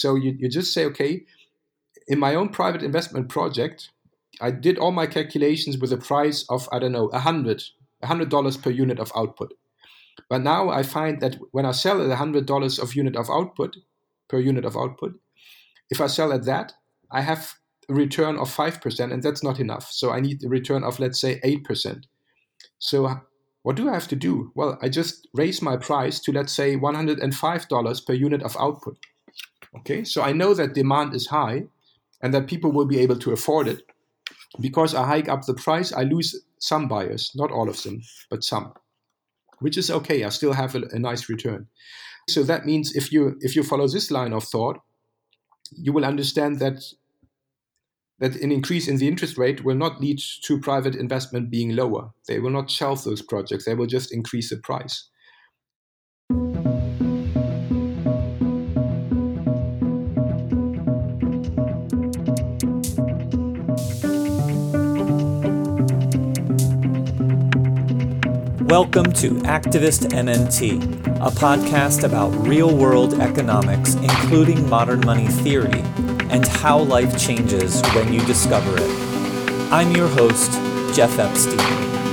So you, you just say, okay, in my own private investment project, I did all my calculations with a price of, I don't know, 100 $100 per unit of output. But now I find that when I sell at $100 of unit of output, per unit of output, if I sell at that, I have a return of 5%, and that's not enough. So I need a return of, let's say, 8%. So what do I have to do? Well, I just raise my price to, let's say, $105 per unit of output. Okay, so I know that demand is high and that people will be able to afford it. Because I hike up the price, I lose some buyers, not all of them, but some, which is okay. I still have a, a nice return. So that means if you if you follow this line of thought, you will understand that that an increase in the interest rate will not lead to private investment being lower. They will not shelve those projects. They will just increase the price. Welcome to Activist MMT, a podcast about real world economics, including modern money theory, and how life changes when you discover it. I'm your host, Jeff Epstein.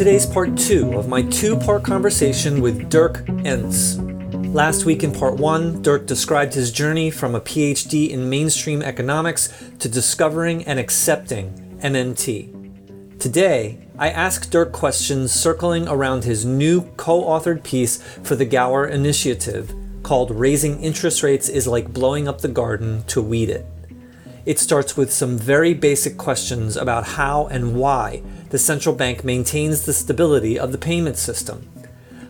Today's part two of my two part conversation with Dirk Ehnts. Last week in part one, Dirk described his journey from a PhD in mainstream economics to discovering and accepting MMT. Today, I ask Dirk questions circling around his new co authored piece for the Gower Initiative called Raising Interest Rates is Like Blowing Up the Garden to Weed It. It starts with some very basic questions about how and why the central bank maintains the stability of the payment system.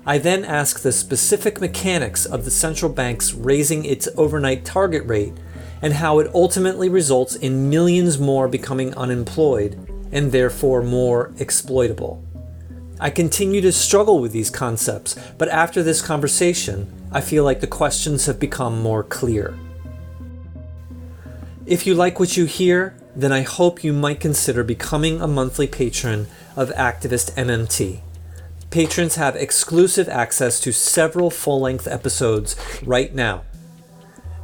I then ask the specific mechanics of the central bank's raising its overnight target rate and how it ultimately results in millions more becoming unemployed and therefore more exploitable. I continue to struggle with these concepts, but after this conversation, I feel like the questions have become more clear. If you like what you hear, then I hope you might consider becoming a monthly patron of Activist MMT. Patrons have exclusive access to several full length episodes right now.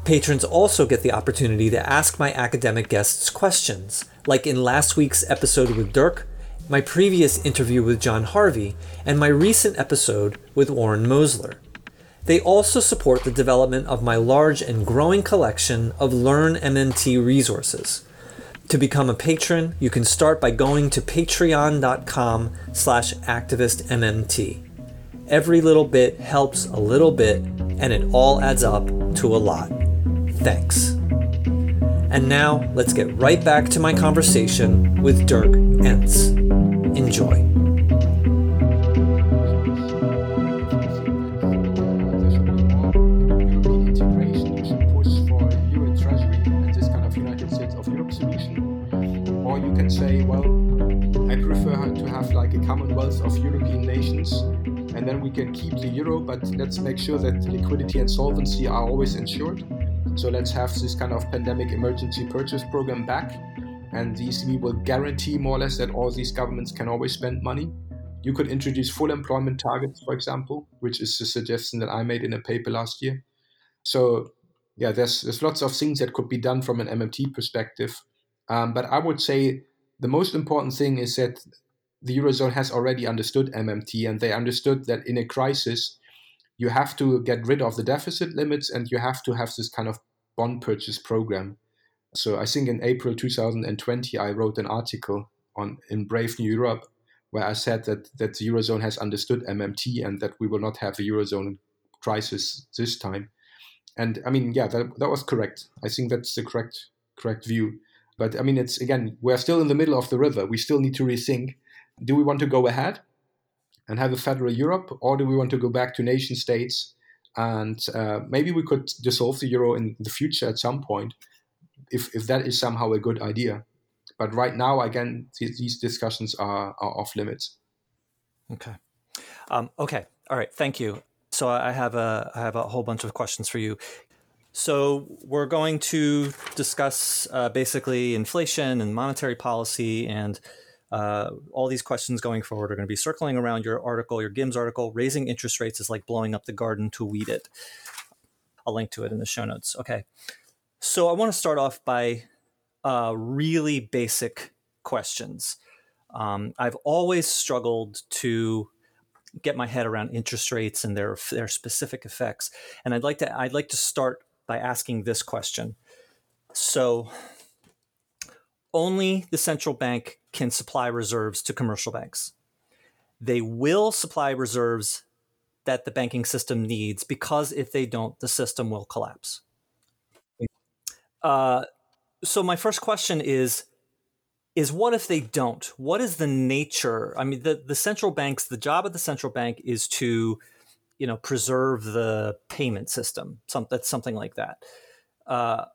Patrons also get the opportunity to ask my academic guests questions, like in last week's episode with Dirk, my previous interview with John Harvey, and my recent episode with Warren Mosler. They also support the development of my large and growing collection of Learn MMT resources. To become a patron, you can start by going to patreon.com slash activistmmt. Every little bit helps a little bit, and it all adds up to a lot. Thanks. And now, let's get right back to my conversation with Dirk Ehnts. Enjoy. Commonwealth of European nations, and then we can keep the euro, but let's make sure that liquidity and solvency are always ensured. So let's have this kind of pandemic emergency purchase program back, and the ECB will guarantee more or less that all these governments can always spend money. You could introduce full employment targets, for example, which is a suggestion that I made in a paper last year. So yeah, there's there's lots of things that could be done from an MMT perspective, um, but I would say the most important thing is that the eurozone has already understood MMT, and they understood that in a crisis, you have to get rid of the deficit limits and you have to have this kind of bond purchase program. So I think in April 2020, I wrote an article on in Brave New Europe where I said that that the eurozone has understood MMT and that we will not have a eurozone crisis this time. And I mean, yeah, that, that was correct. I think that's the correct correct view. But I mean, it's again, we're still in the middle of the river. We still need to rethink do we want to go ahead and have a federal Europe, or do we want to go back to nation states? And uh, maybe we could dissolve the euro in the future at some point, if, if that is somehow a good idea. But right now, again, th- these discussions are, are off limits. Okay. Um, okay. All right. Thank you. So I have a I have a whole bunch of questions for you. So we're going to discuss uh, basically inflation and monetary policy and uh, all these questions going forward are going to be circling around your article, your GIMMS article. Raising interest rates is like blowing up the garden to weed it. I'll link to it in the show notes. Okay. So I want to start off by uh, really basic questions. Um, I've always struggled to get my head around interest rates and their their specific effects, and I'd like to I'd like to start by asking this question. So, only the central bank can supply reserves to commercial banks. They will supply reserves that the banking system needs because if they don't, the system will collapse. Uh, so my first question is is what if they don't? What is the nature? I mean, the, the central banks, the job of the central bank is to, you know, preserve the payment system. Some, that's something like that. Uh,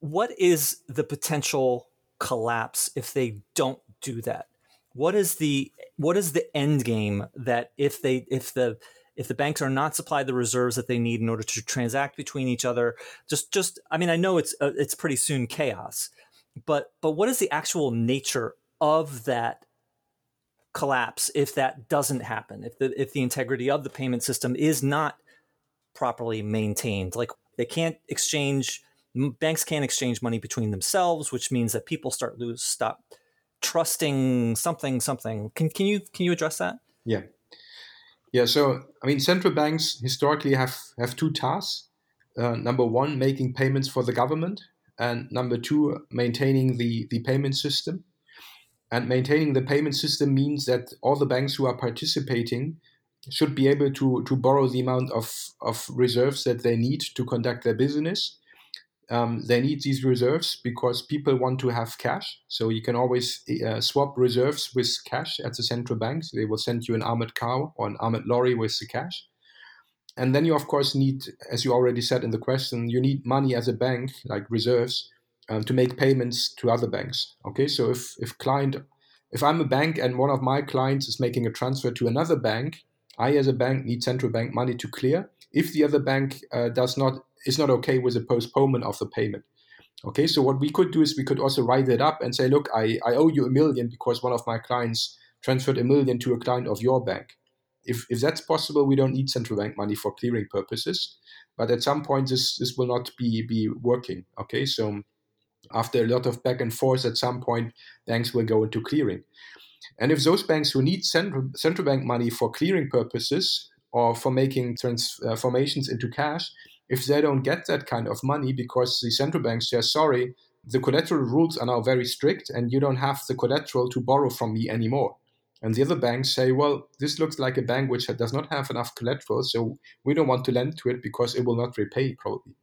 what is the potential collapse if they don't do that? What is the what is the end game that if they if the if the banks are not supplied the reserves that they need in order to transact between each other, just just I mean I know it's uh, it's pretty soon chaos, but but what is the actual nature of that collapse if that doesn't happen? If the if the integrity of the payment system is not properly maintained, like they can't exchange banks can't exchange money between themselves, which means that people start lose stop trusting something something. Can can you can you address that? Yeah. Yeah, so I mean, central banks historically have, have two tasks. Uh, number one, making payments for the government, and number two, maintaining the, the payment system. And maintaining the payment system means that all the banks who are participating should be able to, to borrow the amount of, of reserves that they need to conduct their business um, they need these reserves because people want to have cash. So you can always uh, swap reserves with cash at the central banks. They will send you an armored car or an armored lorry with the cash. And then you, of course, need, as you already said in the question, you need money as a bank, like reserves, um, to make payments to other banks. Okay, so if if client, if I'm a bank and one of my clients is making a transfer to another bank, I as a bank need central bank money to clear. If the other bank uh, does not is not okay with a postponement of the payment. Okay, so what we could do is we could also write it up and say, look, I, I owe you a million because one of my clients transferred a million to a client of your bank. If, if that's possible, we don't need central bank money for clearing purposes. But at some point, this, this will not be, be working. Okay, so after a lot of back and forth, at some point, banks will go into clearing. And if those banks who need central, central bank money for clearing purposes or for making transformations uh, into cash, if they don't get that kind of money because the central banks say, sorry, the collateral rules are now very strict and you don't have the collateral to borrow from me anymore. And the other banks say, well, this looks like a bank which does not have enough collateral, so we don't want to lend to it because it will not repay probably.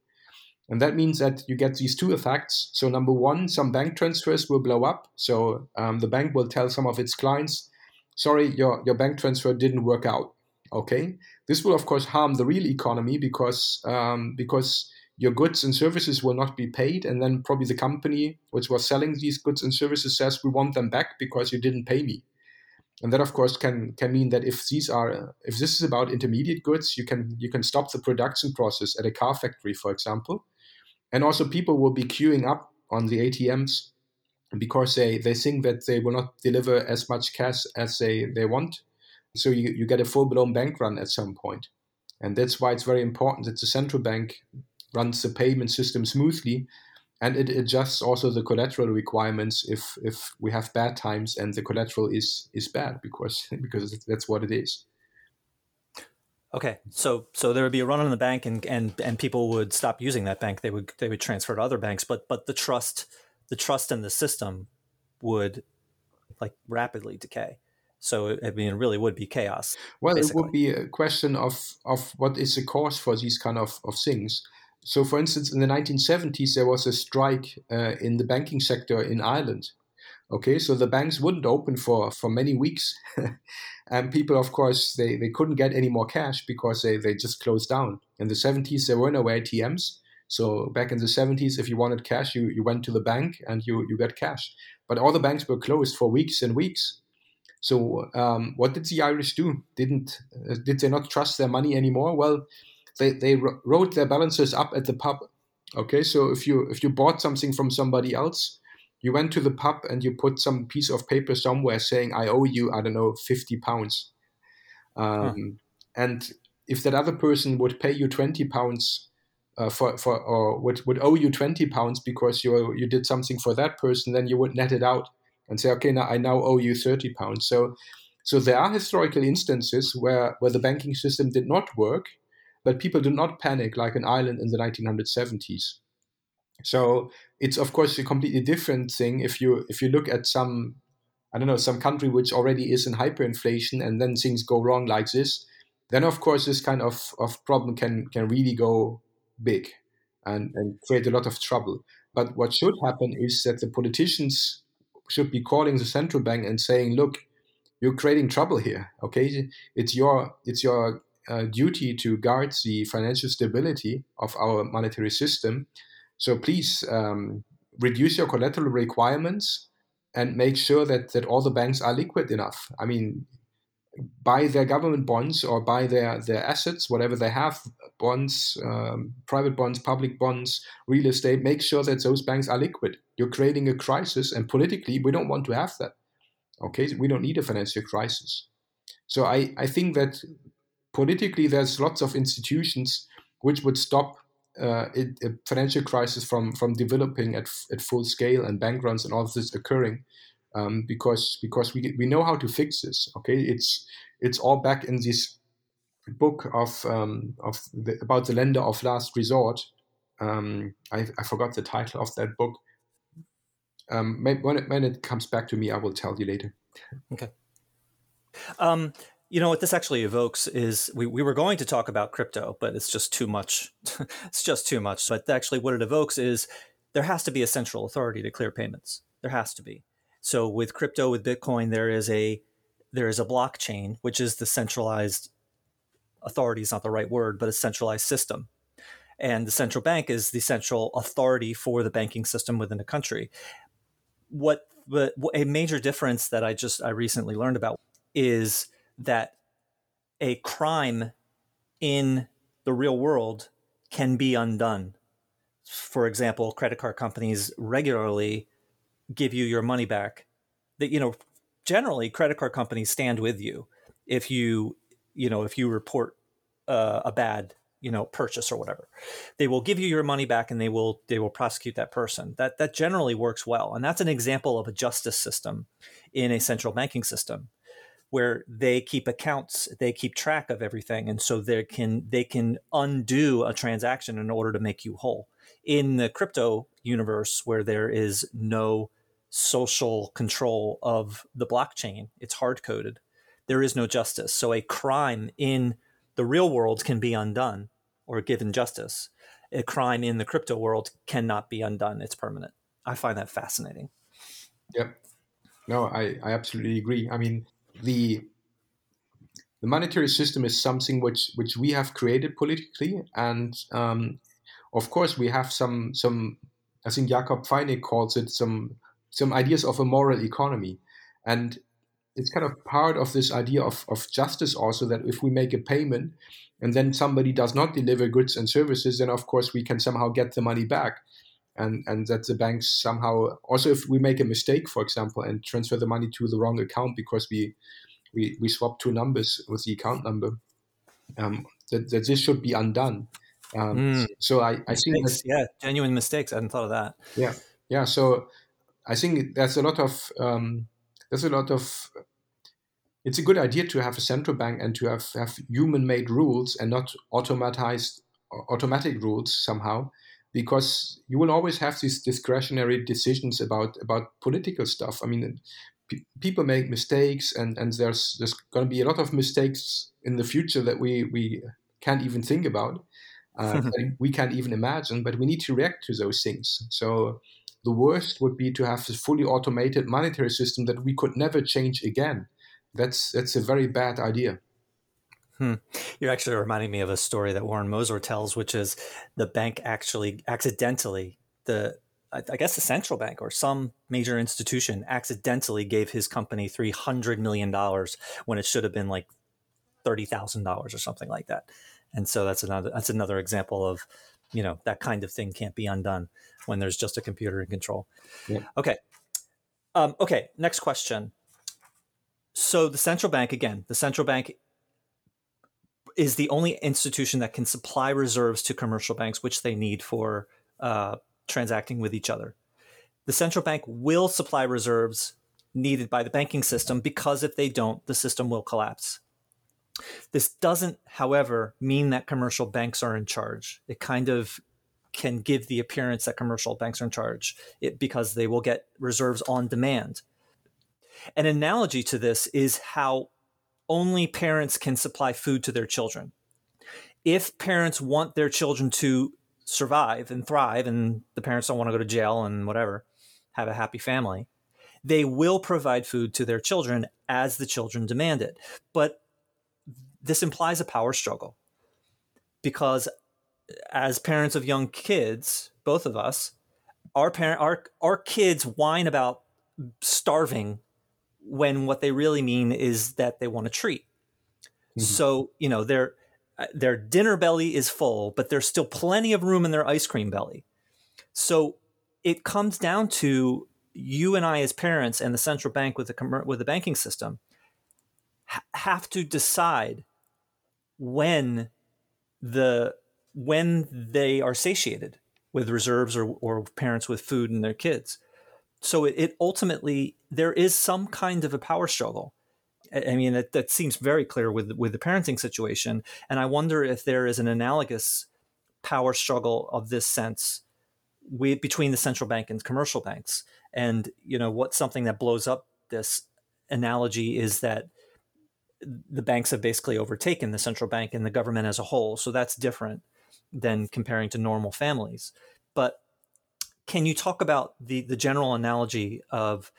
And that means that you get these two effects. So, number one, some bank transfers will blow up. So, um, the bank will tell some of its clients, sorry, your, your bank transfer didn't work out. Okay, this will of course harm the real economy because um, because your goods and services will not be paid, and then probably the company which was selling these goods and services says we want them back because you didn't pay me, and that of course can can mean that if these are if this is about intermediate goods, you can you can stop the production process at a car factory, for example, and also people will be queuing up on the ATMs because they, they think that they will not deliver as much cash as they, they want so you, you get a full blown bank run at some point. And that's why it's very important that the central bank runs the payment system smoothly and it adjusts also the collateral requirements if, if we have bad times and the collateral is, is bad because, because that's what it is. Okay, so so there would be a run on the bank, and, and and people would stop using that bank. They would they would transfer to other banks, but but the trust the trust in the system would like rapidly decay. So I mean, it really would be chaos. Well, basically. it would be a question of of what is the cause for these kind of, of things. So, for instance, in the 1970s, there was a strike uh, in the banking sector in Ireland. Okay, so the banks wouldn't open for, for many weeks. and people, of course, they, they couldn't get any more cash because they, they just closed down. In the 70s, there were no ATMs. So back in the 70s, if you wanted cash, you, you went to the bank and you, you got cash. But all the banks were closed for weeks and weeks. So um, what did the Irish do? Didn't uh, did they not trust their money anymore? Well, they, they wrote their balances up at the pub. Okay, so if you if you bought something from somebody else, you went to the pub and you put some piece of paper somewhere saying I owe you I don't know fifty pounds, um, huh. and if that other person would pay you twenty pounds uh, for for or would, would owe you 20 pounds because you you did something for that person then you would net it out and say okay now I now owe you 30 pounds so so there are historical instances where where the banking system did not work but people did not panic like in Ireland in the 1970s so it's of course a completely different thing if you if you look at some I don't know some country which already is in hyperinflation and then things go wrong like this then of course this kind of, of problem can can really go big and, and create a lot of trouble. But what should happen is that the politicians should be calling the central bank and saying, "Look, you're creating trouble here. Okay, it's your it's your uh, duty to guard the financial stability of our monetary system. So please um, reduce your collateral requirements and make sure that that all the banks are liquid enough. I mean, buy their government bonds or buy their, their assets, whatever they have, bonds, um, private bonds, public bonds, real estate, make sure that those banks are liquid. You're creating a crisis, and politically, we don't want to have that. Okay, we don't need a financial crisis. So I, I think that politically, there's lots of institutions which would stop uh, a financial crisis from, from developing at, at full scale and bank runs and all of this occurring um, because because we we know how to fix this. Okay, it's it's all back in this book of um, of the, about the lender of last resort. Um, I, I forgot the title of that book. Um, when it, when it comes back to me, I will tell you later. Okay. Um, you know what this actually evokes is we, we were going to talk about crypto, but it's just too much. it's just too much. But actually, what it evokes is there has to be a central authority to clear payments. There has to be. So with crypto, with Bitcoin, there is a there is a blockchain, which is the centralized authority is not the right word, but a centralized system. And the central bank is the central authority for the banking system within a country. What, a major difference that I just I recently learned about is that a crime in the real world can be undone. For example, credit card companies regularly give you your money back that you know generally credit card companies stand with you if you you know if you report uh, a bad you know purchase or whatever they will give you your money back and they will they will prosecute that person that that generally works well and that's an example of a justice system in a central banking system where they keep accounts they keep track of everything and so they can they can undo a transaction in order to make you whole in the crypto universe where there is no social control of the blockchain. It's hard coded. There is no justice. So a crime in the real world can be undone or given justice. A crime in the crypto world cannot be undone. It's permanent. I find that fascinating. Yep. No, I, I absolutely agree. I mean, the the monetary system is something which which we have created politically, and um, of course we have some some. I think Jakob Feinig calls it some some ideas of a moral economy. And it's kind of part of this idea of, of justice also that if we make a payment and then somebody does not deliver goods and services, then of course we can somehow get the money back. And, and that the banks somehow also if we make a mistake, for example, and transfer the money to the wrong account because we we, we swap two numbers with the account number, um, that, that this should be undone. Um, mm. So I, I think that, yeah, genuine mistakes. I hadn't thought of that. Yeah, yeah. So I think there's a lot of um, there's a lot of it's a good idea to have a central bank and to have, have human-made rules and not automatized automatic rules somehow because you will always have these discretionary decisions about about political stuff i mean people make mistakes and and there's there's going to be a lot of mistakes in the future that we we can't even think about uh, we can't even imagine but we need to react to those things so the worst would be to have a fully automated monetary system that we could never change again. That's that's a very bad idea. Hmm. You're actually reminding me of a story that Warren Mosler tells, which is the bank actually accidentally the I guess the central bank or some major institution accidentally gave his company three hundred million dollars when it should have been like thirty thousand dollars or something like that. And so that's another that's another example of you know that kind of thing can't be undone when there's just a computer in control. Yeah. Okay. Um, okay. Next question. So the central bank again, the central bank is the only institution that can supply reserves to commercial banks, which they need for uh, transacting with each other. The central bank will supply reserves needed by the banking system because if they don't, the system will collapse. This doesn't, however, mean that commercial banks are in charge. It kind of can give the appearance that commercial banks are in charge it, because they will get reserves on demand. An analogy to this is how only parents can supply food to their children. If parents want their children to survive and thrive, and the parents don't want to go to jail and whatever, have a happy family, they will provide food to their children as the children demand it. But this implies a power struggle because as parents of young kids, both of us, our parent our our kids whine about starving when what they really mean is that they want a treat. Mm-hmm. So, you know, their their dinner belly is full, but there's still plenty of room in their ice cream belly. So, it comes down to you and I as parents and the central bank with the with the banking system have to decide when the when they are satiated with reserves or, or parents with food and their kids. So it, it ultimately there is some kind of a power struggle. I mean that, that seems very clear with with the parenting situation, and I wonder if there is an analogous power struggle of this sense with, between the central bank and commercial banks. And you know what's something that blows up this analogy is that the banks have basically overtaken the central bank and the government as a whole. So that's different than comparing to normal families. But can you talk about the, the general analogy of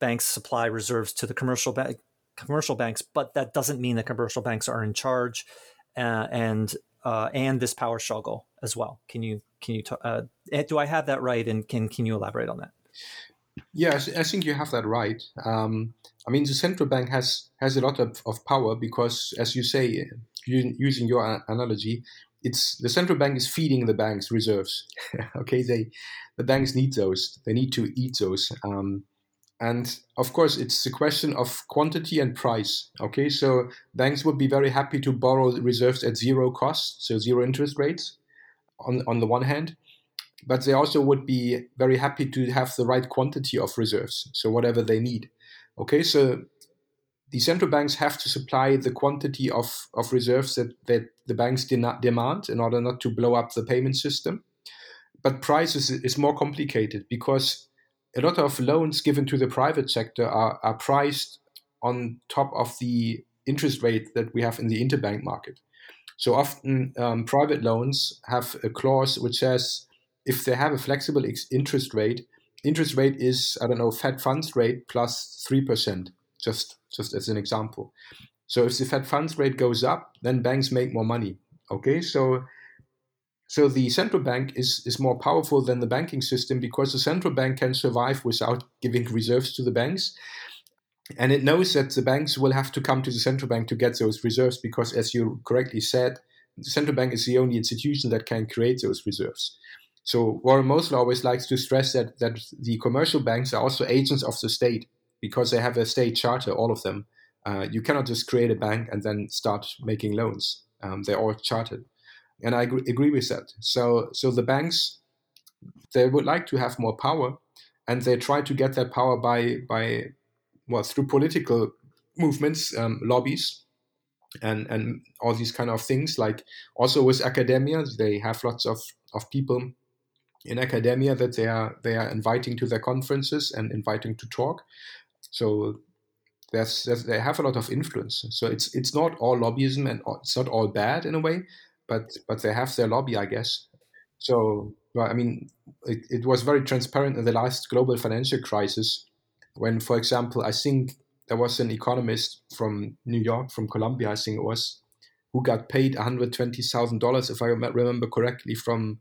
banks supply reserves to the commercial bank, commercial banks, but that doesn't mean that commercial banks are in charge uh, and uh, and this power struggle as well. Can you can you uh, do I have that right? And can can you elaborate on that? Yes, I think you have that right. Um, I mean, the central bank has has a lot of, of power because, as you say, using your analogy, it's the central bank is feeding the banks reserves. okay, they the banks need those. They need to eat those. Um, and of course, it's a question of quantity and price. Okay, so banks would be very happy to borrow reserves at zero cost, so zero interest rates, on on the one hand but they also would be very happy to have the right quantity of reserves, so whatever they need. Okay, so the central banks have to supply the quantity of, of reserves that, that the banks de- demand in order not to blow up the payment system. But price is, is more complicated because a lot of loans given to the private sector are, are priced on top of the interest rate that we have in the interbank market. So often, um, private loans have a clause which says if they have a flexible interest rate, interest rate is I don't know Fed funds rate plus three percent, just just as an example. So if the Fed funds rate goes up, then banks make more money. Okay, so so the central bank is is more powerful than the banking system because the central bank can survive without giving reserves to the banks. And it knows that the banks will have to come to the central bank to get those reserves because, as you correctly said, the central bank is the only institution that can create those reserves. So Warren Mosler always likes to stress that that the commercial banks are also agents of the state because they have a state charter, all of them. Uh, you cannot just create a bank and then start making loans. Um, they're all chartered, and I agree, with that. So so the banks they would like to have more power, and they try to get that power by by well through political movements, um, lobbies, and and all these kind of things. Like also with academia, they have lots of of people in academia that they are they are inviting to their conferences and inviting to talk. So there's, there's, they have a lot of influence. So it's it's not all lobbyism and it's not all bad in a way, but but they have their lobby, I guess. So well, I mean, it, it was very transparent in the last global financial crisis when, for example, I think there was an economist from New York, from Columbia, I think it was, who got paid $120,000, if I remember correctly, from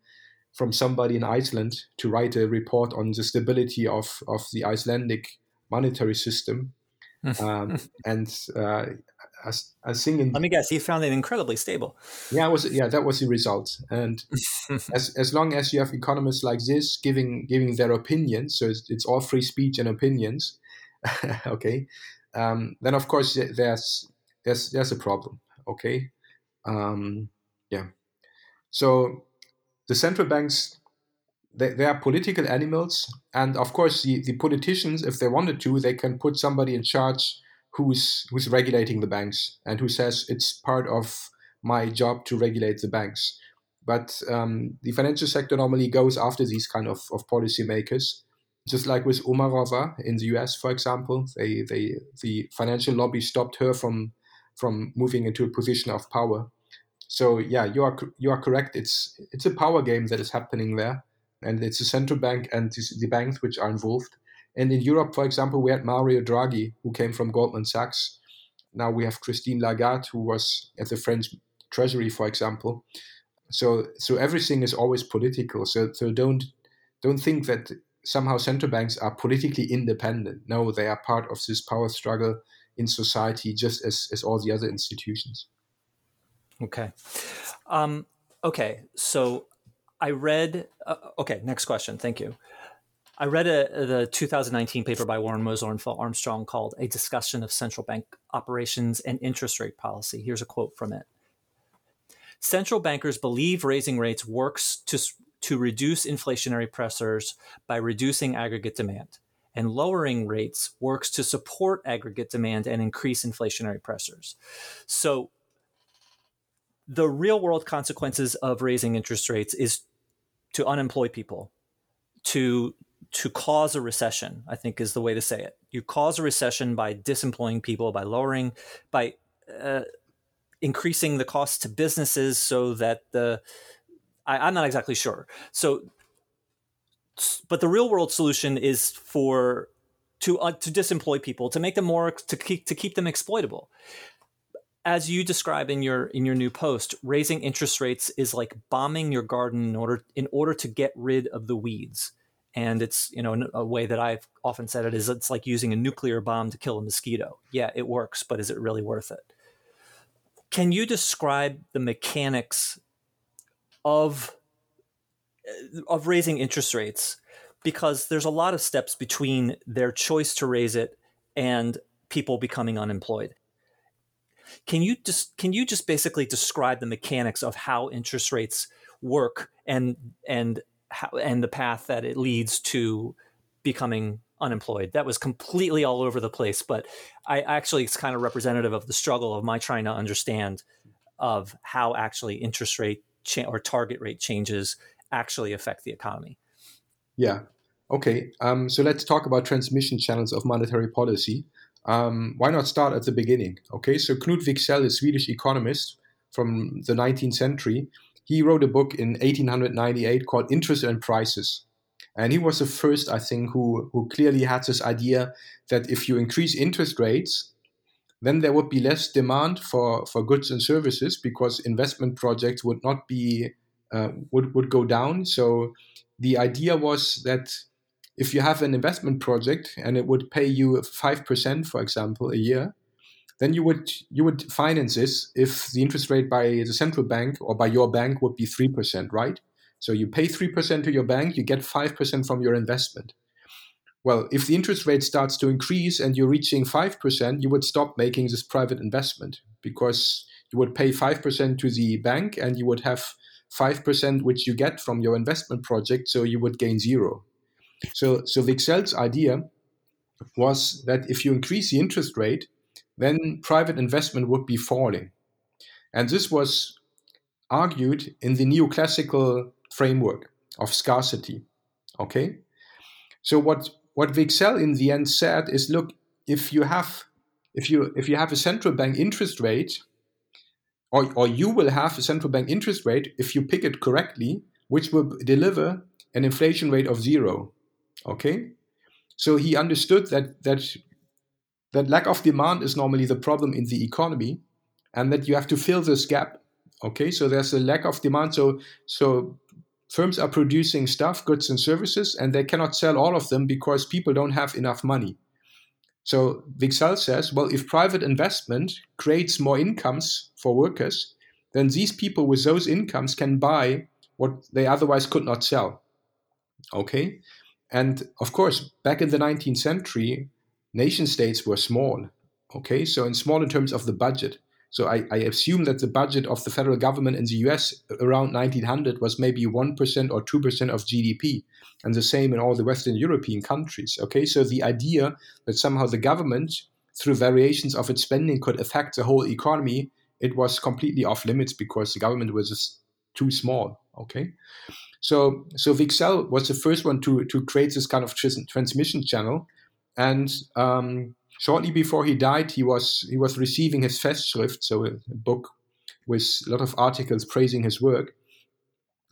from somebody in Iceland to write a report on the stability of, of the Icelandic monetary system. um, and uh, Think in, let me guess, he found it incredibly stable. Yeah, was yeah that was the result. And as as long as you have economists like this giving giving their opinions, so it's, it's all free speech and opinions. okay, um, then of course there's there's there's a problem. Okay, um, yeah. So the central banks they, they are political animals, and of course the, the politicians, if they wanted to, they can put somebody in charge who's who's regulating the banks and who says it's part of my job to regulate the banks. But um, the financial sector normally goes after these kind of, of policymakers just like with Omarova in the US, for example, they, they the financial lobby stopped her from from moving into a position of power. So yeah, you are you are correct. It's it's a power game that is happening there, and it's the central bank and the banks which are involved. And in Europe, for example, we had Mario Draghi, who came from Goldman Sachs. Now we have Christine Lagarde, who was at the French Treasury, for example. So so everything is always political. So so don't don't think that somehow central banks are politically independent. No, they are part of this power struggle in society, just as, as all the other institutions. Okay. Um, okay. So I read, uh, okay, next question. Thank you. I read a, the 2019 paper by Warren Mosler and Phil Armstrong called A Discussion of Central Bank Operations and Interest Rate Policy. Here's a quote from it. Central bankers believe raising rates works to to reduce inflationary pressures by reducing aggregate demand. And lowering rates works to support aggregate demand and increase inflationary pressures. So, the real world consequences of raising interest rates is to unemploy people, to to cause a recession, I think is the way to say it. You cause a recession by disemploying people, by lowering, by uh, increasing the cost to businesses so that the I, am not exactly sure. So, but the real world solution is for to uh, to disemploy people, to make them more to keep to keep them exploitable. As you describe in your in your new post, raising interest rates is like bombing your garden in order in order to get rid of the weeds. And it's you know a way that I've often said it is it's like using a nuclear bomb to kill a mosquito. Yeah, it works, but is it really worth it? Can you describe the mechanics of eh, of raising interest rates because there's a lot of steps between their choice to raise it and people becoming unemployed. Can you just can you just basically describe the mechanics of how interest rates work and and how and the path that it leads to becoming unemployed? That was completely all over the place, but I actually it's kind of representative of the struggle of my trying to understand of how actually interest rate cha- or target rate changes actually affect the economy. Yeah. Okay. Um, so let's talk about transmission channels of monetary policy. Um, why not start at the beginning? Okay. So Knut Wicksell, a Swedish economist from the 19th century, he wrote a book in 1898 called Interest and Prices. And he was the first, I think, who, who clearly had this idea that if you increase interest rates, then there would be less demand for, for goods and services because investment projects would not be uh, would would go down. So the idea was that if you have an investment project and it would pay you five percent, for example, a year, then you would you would finance this if the interest rate by the central bank or by your bank would be three percent, right? So you pay three percent to your bank, you get five percent from your investment. Well, if the interest rate starts to increase and you're reaching 5%, you would stop making this private investment because you would pay 5% to the bank and you would have 5% which you get from your investment project, so you would gain zero. So, so Wicksell's idea was that if you increase the interest rate, then private investment would be falling. And this was argued in the neoclassical framework of scarcity. Okay? So what what Wicksell in the end said is, look, if you have if you if you have a central bank interest rate, or, or you will have a central bank interest rate if you pick it correctly which will deliver an inflation rate of zero. Okay? So he understood that that that lack of demand is normally the problem in the economy and that you have to fill this gap. Okay? So there's a lack of demand. So so firms are producing stuff, goods and services, and they cannot sell all of them because people don't have enough money. So Wicksell says, well, if private investment creates more incomes for workers, then these people with those incomes can buy what they otherwise could not sell. Okay? And of course, back in the 19th century, nation states were small. Okay? So, in small in terms of the budget. So, I, I assume that the budget of the federal government in the US around 1900 was maybe 1% or 2% of GDP. And the same in all the Western European countries. Okay? So, the idea that somehow the government, through variations of its spending, could affect the whole economy it was completely off limits because the government was just too small. Okay, so so Wicksell was the first one to to create this kind of transmission channel, and um, shortly before he died, he was he was receiving his Festschrift, so a, a book with a lot of articles praising his work,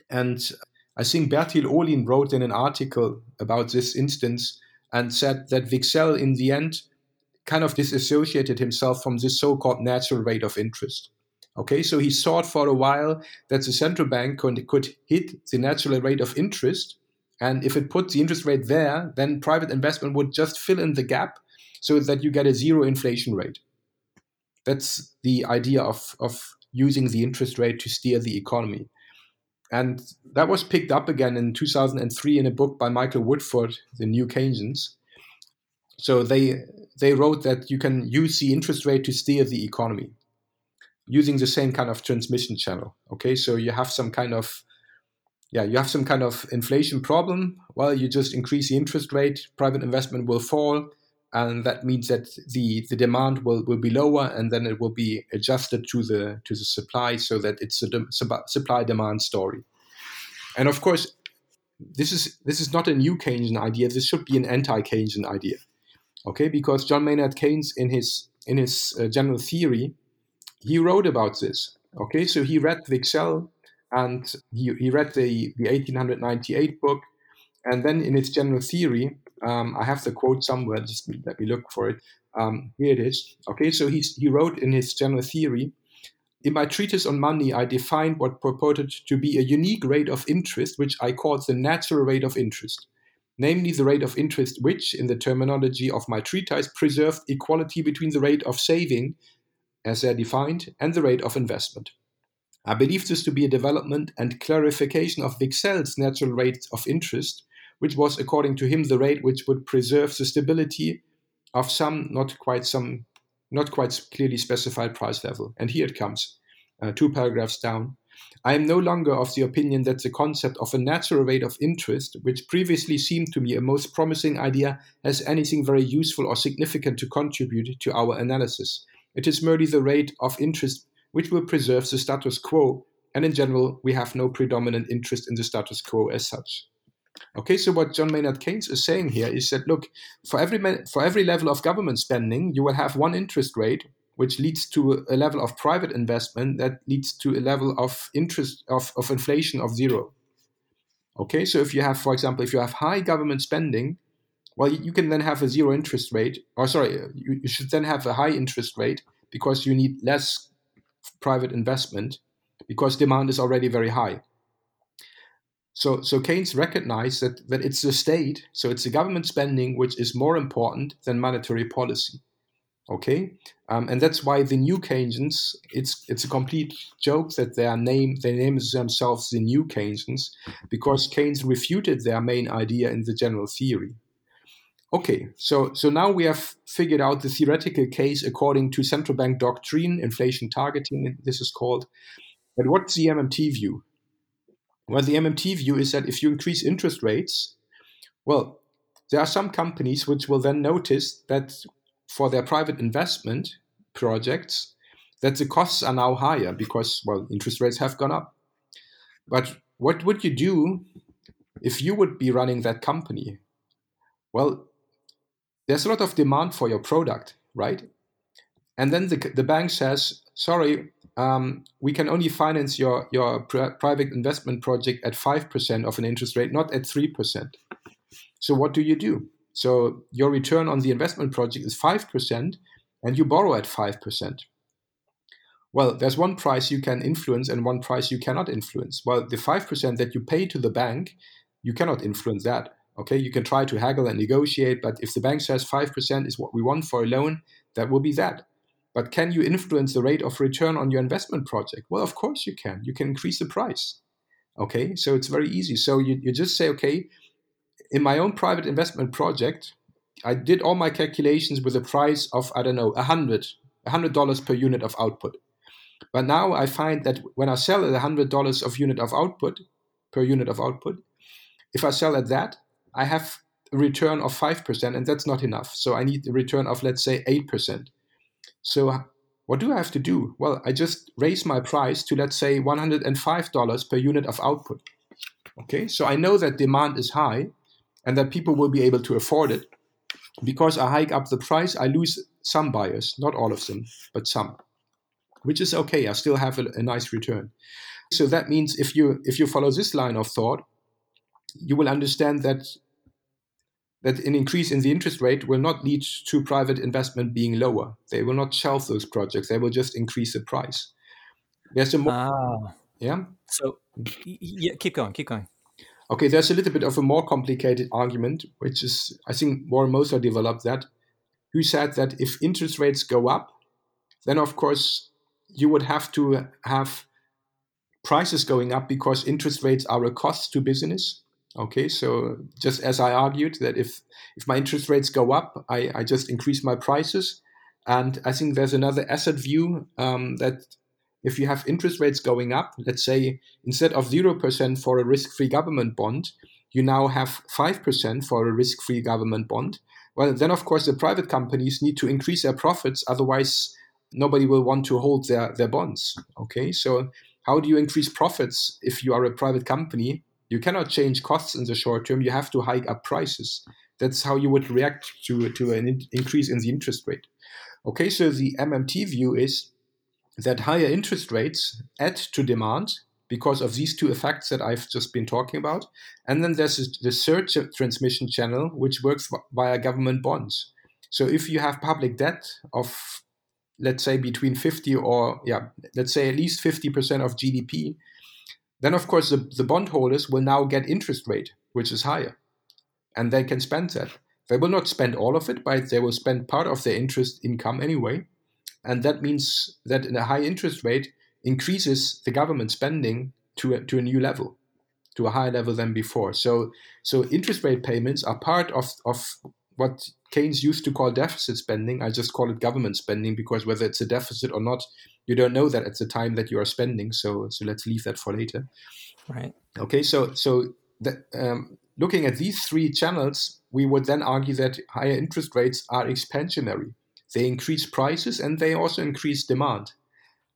and I think Bertil Ohlin wrote in an article about this instance and said that Wicksell in the end kind of disassociated himself from this so-called natural rate of interest. Okay, so he thought for a while that the central bank could hit the natural rate of interest, and if it put the interest rate there, then private investment would just fill in the gap so that you get a zero inflation rate. That's the idea of, of using the interest rate to steer the economy. And that was picked up again in 2003 in a book by Michael Woodford, The New Keynesians. So they they wrote that you can use the interest rate to steer the economy using the same kind of transmission channel. Okay, so you have some kind of yeah, you have some kind of inflation problem. Well, you just increase the interest rate, private investment will fall, and that means that the, the demand will, will be lower, and then it will be adjusted to the to the supply, so that it's a de- supply demand story. And of course, this is this is not a new Keynesian idea. This should be an anti-Keynesian idea okay because john maynard keynes in his in his uh, general theory he wrote about this okay so he read wicksell and he, he read the, the 1898 book. And then in his general theory um, i have the quote somewhere just let me look for it. Um, here it is. Okay so he, he wrote in his general theory in my treatise on money, I defined what purported to be a unique rate of interest, which I called the natural rate of interest namely the rate of interest which, in the terminology of my treatise, preserved equality between the rate of saving, as they're defined, and the rate of investment. I believe this to be a development and clarification of Wicksell's natural rate of interest, which was, according to him, the rate which would preserve the stability of some not quite some not quite clearly specified price level. And here it comes, uh, two paragraphs down. I am no longer of the opinion that the concept of a natural rate of interest, which previously seemed to me a most promising idea, has anything very useful or significant to contribute to our analysis. It is merely the rate of interest which will preserve the status quo, and in general, we have no predominant interest in the status quo as such. Okay, so what John Maynard Keynes is saying here is that look, for every for every level of government spending, you will have one interest rate which leads to a level of private investment that leads to a level of interest of, of inflation of zero. Okay, so if you have, for example, if you have high government spending, well, you can then have a zero interest rate, or sorry, you, you should then have a high interest rate because you need less private investment because demand is already very high. So, so Keynes recognized that, that it's the state, so it's the government spending which is more important than monetary policy. Okay, um, and that's why the new Keynesians, it's it's a complete joke that their name they name themselves the new Keynesians because Keynes refuted their main idea in the general theory. Okay, so so now we have figured out the theoretical case according to central bank doctrine, inflation targeting, this is called. But what's the MMT view? Well, the MMT view is that if you increase interest rates, well, there are some companies which will then notice that for their private investment projects that the costs are now higher because, well, interest rates have gone up. But what would you do if you would be running that company? Well, there's a lot of demand for your product, right? And then the, the bank says, sorry, um, we can only finance your your pr- private investment project at five percent of an interest rate, not at three percent. So what do you do? So your return on the investment project is five percent, and you borrow at five percent. Well, there's one price you can influence and one price you cannot influence. Well, the 5% that you pay to the bank, you cannot influence that. Okay, you can try to haggle and negotiate, but if the bank says 5% is what we want for a loan, that will be that. But can you influence the rate of return on your investment project? Well, of course you can. You can increase the price. Okay, so it's very easy. So you, you just say, okay, in my own private investment project, I did all my calculations with a price of, I don't know, a hundred, a hundred dollars per unit of output. But now I find that when I sell at $100 of unit of output, per unit of output, if I sell at that, I have a return of 5%, and that's not enough. So I need a return of, let's say, 8%. So what do I have to do? Well, I just raise my price to, let's say, $105 per unit of output. Okay, so I know that demand is high and that people will be able to afford it. Because I hike up the price, I lose some buyers, not all of them, but some which is okay. I still have a, a nice return. So that means if you if you follow this line of thought, you will understand that that an increase in the interest rate will not lead to private investment being lower. They will not shelf those projects. They will just increase the price. There's a more, ah. yeah. So yeah, keep going, keep going. Okay, there's a little bit of a more complicated argument, which is I think Warren Mosler developed that, who said that if interest rates go up, then of course you would have to have prices going up because interest rates are a cost to business. Okay, so just as I argued that if if my interest rates go up, I, I just increase my prices. And I think there's another asset view um, that if you have interest rates going up, let's say instead of 0% for a risk free government bond, you now have 5% for a risk free government bond. Well, then of course the private companies need to increase their profits, otherwise nobody will want to hold their, their bonds. Okay, so how do you increase profits if you are a private company? You cannot change costs in the short term. You have to hike up prices. That's how you would react to, to an in- increase in the interest rate. Okay, so the MMT view is that higher interest rates add to demand because of these two effects that I've just been talking about. And then there's the third transmission channel, which works via government bonds. So if you have public debt of let's say between 50 or yeah let's say at least 50% of gdp then of course the, the bondholders will now get interest rate which is higher. And they can spend that. They will not spend all of it but they will spend part of their interest income anyway. And that means that in a high interest rate increases the government spending to a, to a new level to a higher level than before. So so interest rate payments are part of of what Keynes used to call deficit spending. I just call it government spending because whether it's a deficit or not, you don't know that at the time that you are spending. So so let's leave that for later. Right. Okay. So so that, um, looking at these three channels, we would then argue that higher interest rates are expansionary. They increase prices and they also increase demand.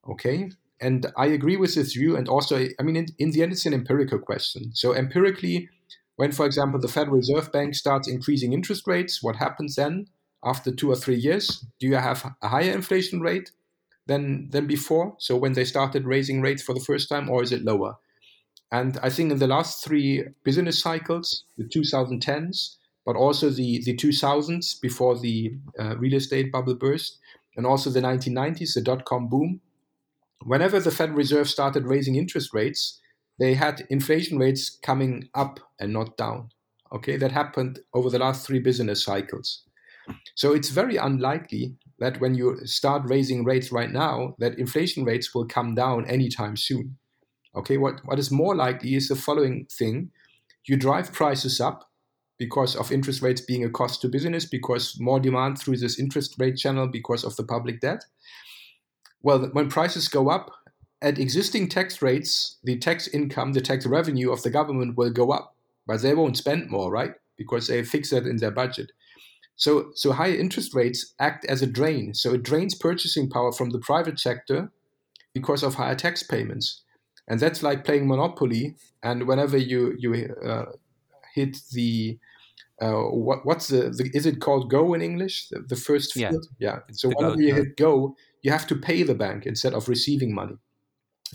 Okay. And I agree with this view. And also, I mean, in, in the end, it's an empirical question. So empirically, when, for example, the Federal Reserve Bank starts increasing interest rates, what happens then after two or three years? Do you have a higher inflation rate than, than before? So when they started raising rates for the first time, or is it lower? And I think in the last three business cycles, the 2010s, but also the, the 2000s before the uh, real estate bubble burst, and also the 1990s, the dot com boom, whenever the Federal Reserve started raising interest rates, they had inflation rates coming up and not down. Okay, that happened over the last three business cycles. So it's very unlikely that when you start raising rates right now, that inflation rates will come down anytime soon. Okay, what, what is more likely is the following thing you drive prices up because of interest rates being a cost to business, because more demand through this interest rate channel because of the public debt. Well, when prices go up, at existing tax rates, the tax income, the tax revenue of the government will go up, but they won't spend more, right? Because they fix that in their budget. So, so higher interest rates act as a drain. So it drains purchasing power from the private sector because of higher tax payments, and that's like playing Monopoly. And whenever you you uh, hit the uh, what what's the, the, is it called go in English? The, the first field, yeah. yeah. So whenever you hit go, you have to pay the bank instead of receiving money.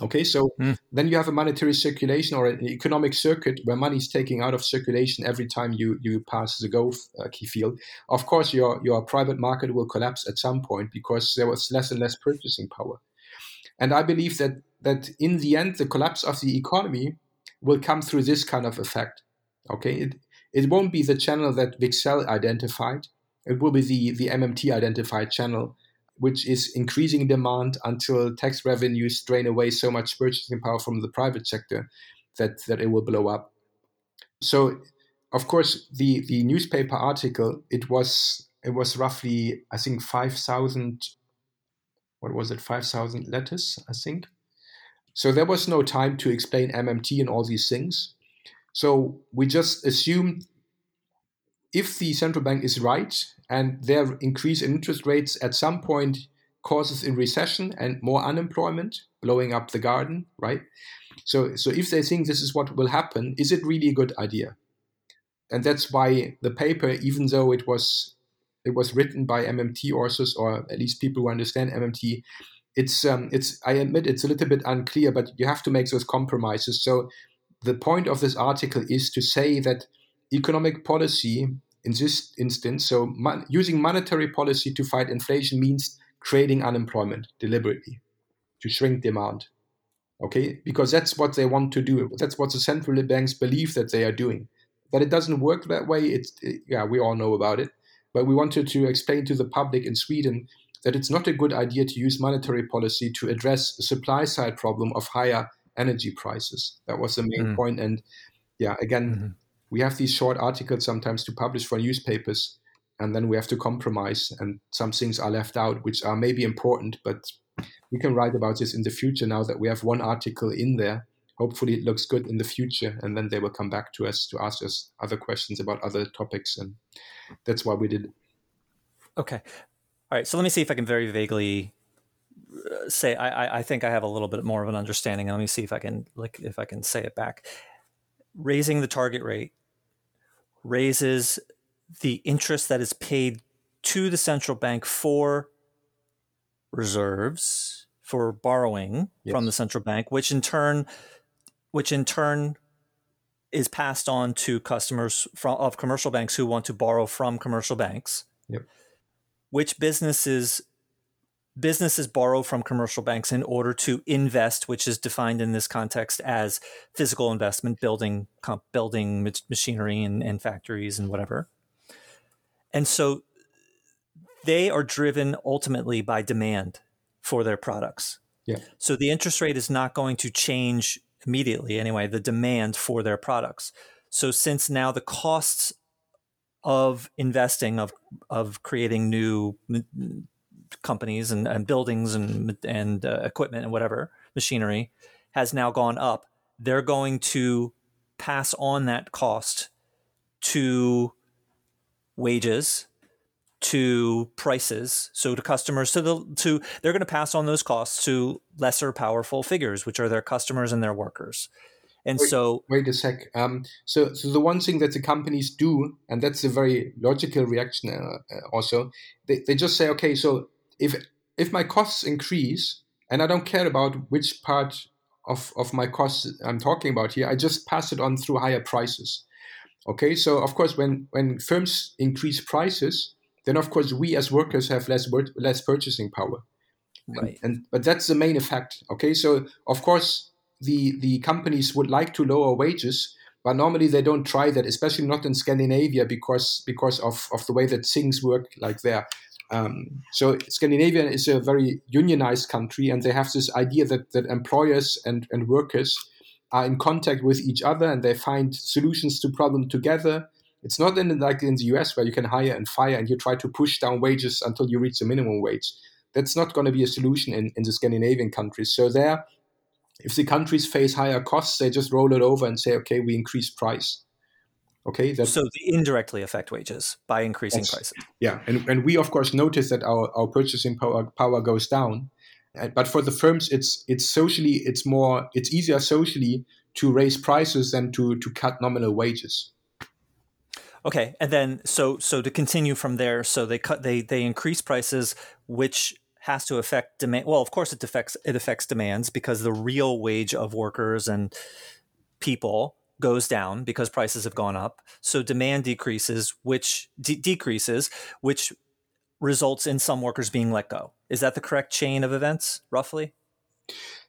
Okay, so mm. then you have a monetary circulation or an economic circuit where money is taking out of circulation every time you you pass the go uh, key field. Of course, your your private market will collapse at some point because there was less and less purchasing power. And I believe that that in the end, the collapse of the economy will come through this kind of effect. Okay, it it won't be the channel that Wicksell identified. It will be the the MMT identified channel which is increasing demand until tax revenues drain away so much purchasing power from the private sector that, that it will blow up. So, of course, the, the newspaper article it was it was roughly I think five thousand what was it five thousand letters I think. So there was no time to explain MMT and all these things. So we just assumed if the central bank is right and their increase in interest rates at some point causes a recession and more unemployment, blowing up the garden, right? So, so if they think this is what will happen, is it really a good idea? And that's why the paper, even though it was it was written by MMT authors or at least people who understand MMT, it's um, it's I admit it's a little bit unclear, but you have to make those compromises. So the point of this article is to say that economic policy in this instance, so mon- using monetary policy to fight inflation means creating unemployment deliberately to shrink demand. Okay, because that's what they want to do. That's what the central banks believe that they are doing. That it doesn't work that way, it's it, yeah, we all know about it. But we wanted to explain to the public in Sweden that it's not a good idea to use monetary policy to address the supply side problem of higher energy prices. That was the main mm. point. And yeah, again, mm-hmm we have these short articles sometimes to publish for newspapers and then we have to compromise and some things are left out which are maybe important but we can write about this in the future now that we have one article in there hopefully it looks good in the future and then they will come back to us to ask us other questions about other topics and that's why we did okay all right so let me see if i can very vaguely uh, say I, I think I have a little bit more of an understanding. Let me see if I can like if I can say it back. Raising the target rate raises the interest that is paid to the central bank for reserves for borrowing yes. from the central bank which in turn which in turn is passed on to customers from, of commercial banks who want to borrow from commercial banks yep. which businesses businesses borrow from commercial banks in order to invest, which is defined in this context as physical investment, building building machinery and, and factories and whatever. And so they are driven ultimately by demand for their products. Yeah. So the interest rate is not going to change immediately anyway, the demand for their products. So since now the costs of investing of of creating new companies and, and buildings and and uh, equipment and whatever machinery has now gone up. They're going to pass on that cost to wages to prices so to customers to the to they're going to pass on those costs to lesser powerful figures which are their customers and their workers and wait, so wait a sec um, so so the one thing that the companies do and that's a very logical reaction uh, uh also they, they just say okay so if if my costs increase and I don't care about which part of, of my costs I'm talking about here, I just pass it on through higher prices. Okay, so of course, when when firms increase prices, then of course we as workers have less less purchasing power. Right. And, and but that's the main effect. Okay, so of course the the companies would like to lower wages, but normally they don't try that, especially not in Scandinavia because because of, of the way that things work like there. Um, so Scandinavia is a very unionized country, and they have this idea that, that employers and, and workers are in contact with each other and they find solutions to problem together. It's not in like in the US where you can hire and fire and you try to push down wages until you reach the minimum wage. That's not going to be a solution in, in the Scandinavian countries. So there, if the countries face higher costs, they just roll it over and say, okay, we increase price. Okay, so they indirectly affect wages by increasing prices. Yeah, and, and we of course notice that our, our purchasing power, power goes down, uh, but for the firms, it's it's socially it's more it's easier socially to raise prices than to to cut nominal wages. Okay, and then so so to continue from there, so they cut they they increase prices, which has to affect demand. Well, of course, it affects it affects demands because the real wage of workers and people goes down because prices have gone up. So demand decreases, which de- decreases, which results in some workers being let go. Is that the correct chain of events, roughly?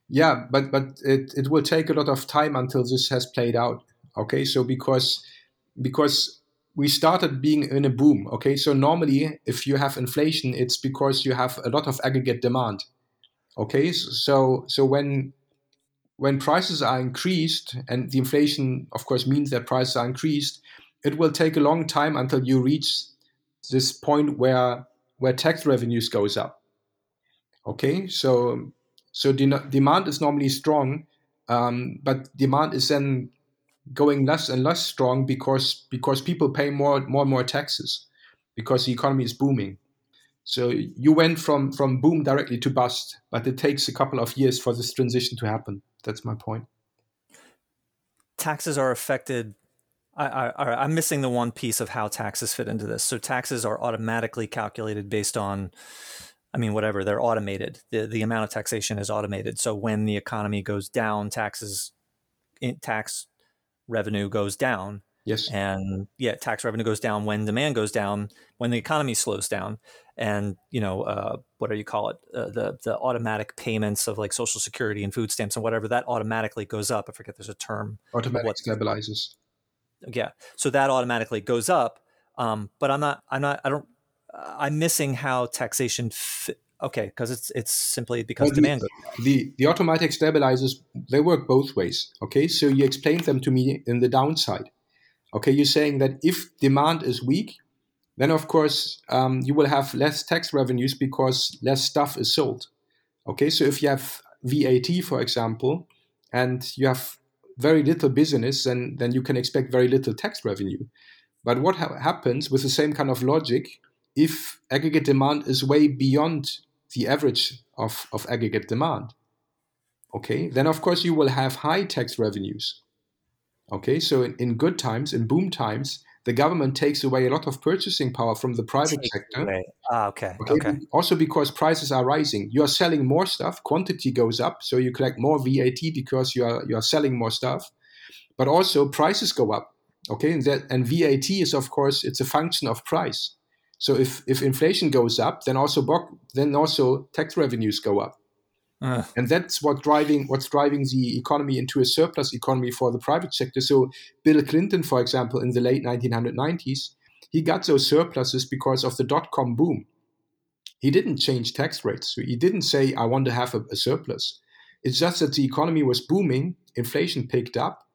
Yeah, but but it, it will take a lot of time until this has played out. Okay, so because because we started being in a boom. Okay, so normally if you have inflation, it's because you have a lot of aggregate demand. Okay, so so when when prices are increased, and the inflation, of course, means that prices are increased, it will take a long time until you reach this point where where tax revenues goes up. Okay, so so de- demand is normally strong, um, but demand is then going less and less strong because because people pay more more and more taxes because the economy is booming. So you went from from boom directly to bust, but it takes a couple of years for this transition to happen. That's my point. Taxes are affected. I, I, I'm missing the one piece of how taxes fit into this. So taxes are automatically calculated based on, I mean, whatever they're automated. The the amount of taxation is automated. So when the economy goes down, taxes, tax revenue goes down. Yes. And yeah, tax revenue goes down when demand goes down, when the economy slows down, and you know uh, what do you call it? Uh, the the automatic payments of like Social Security and food stamps and whatever that automatically goes up. I forget there's a term. Automatic what, stabilizers. Yeah, so that automatically goes up. Um, but I'm not. I'm not. I don't. I'm missing how taxation fit, Okay, because it's it's simply because well, demand. The, the, the automatic stabilizers they work both ways. Okay, so you explained them to me in the downside. Okay, you're saying that if demand is weak, then of course um, you will have less tax revenues because less stuff is sold. Okay, so if you have VAT, for example, and you have very little business, then then you can expect very little tax revenue. But what ha- happens with the same kind of logic if aggregate demand is way beyond the average of, of aggregate demand, okay, then of course you will have high tax revenues. Okay, so in, in good times, in boom times, the government takes away a lot of purchasing power from the private Take sector. Ah, okay. okay. okay. Also because prices are rising. You are selling more stuff, quantity goes up, so you collect more VAT because you are you are selling more stuff. But also prices go up. Okay, and that and VAT is of course it's a function of price. So if, if inflation goes up, then also then also tax revenues go up. Uh. And that's what driving what's driving the economy into a surplus economy for the private sector. So Bill Clinton, for example, in the late 1990s, he got those surpluses because of the dot com boom. He didn't change tax rates. So he didn't say, I want to have a, a surplus. It's just that the economy was booming, inflation picked up,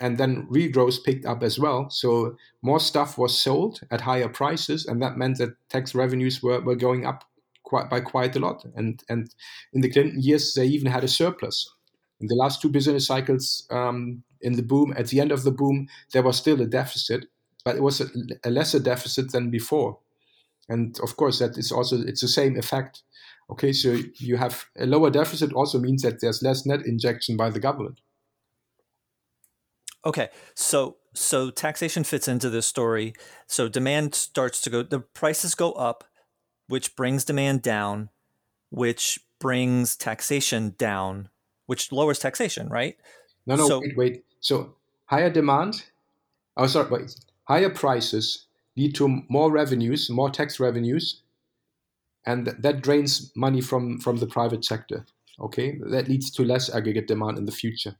and then real growth picked up as well. So more stuff was sold at higher prices, and that meant that tax revenues were, were going up quite by quite a lot. And and in the Clinton years, they even had a surplus. In the last two business cycles, um, in the boom, at the end of the boom, there was still a deficit, but it was a, a lesser deficit than before. And of course, that is also it's the same effect. Okay, so you have a lower deficit also means that there's less net injection by the government. Okay, so so taxation fits into this story. So demand starts to go, the prices go up, which brings demand down, which brings taxation down, which lowers taxation, right? No, no, so, wait, wait. So higher demand, oh, sorry, wait, higher prices lead to more revenues, more tax revenues, and that drains money from from the private sector. Okay, that leads to less aggregate demand in the future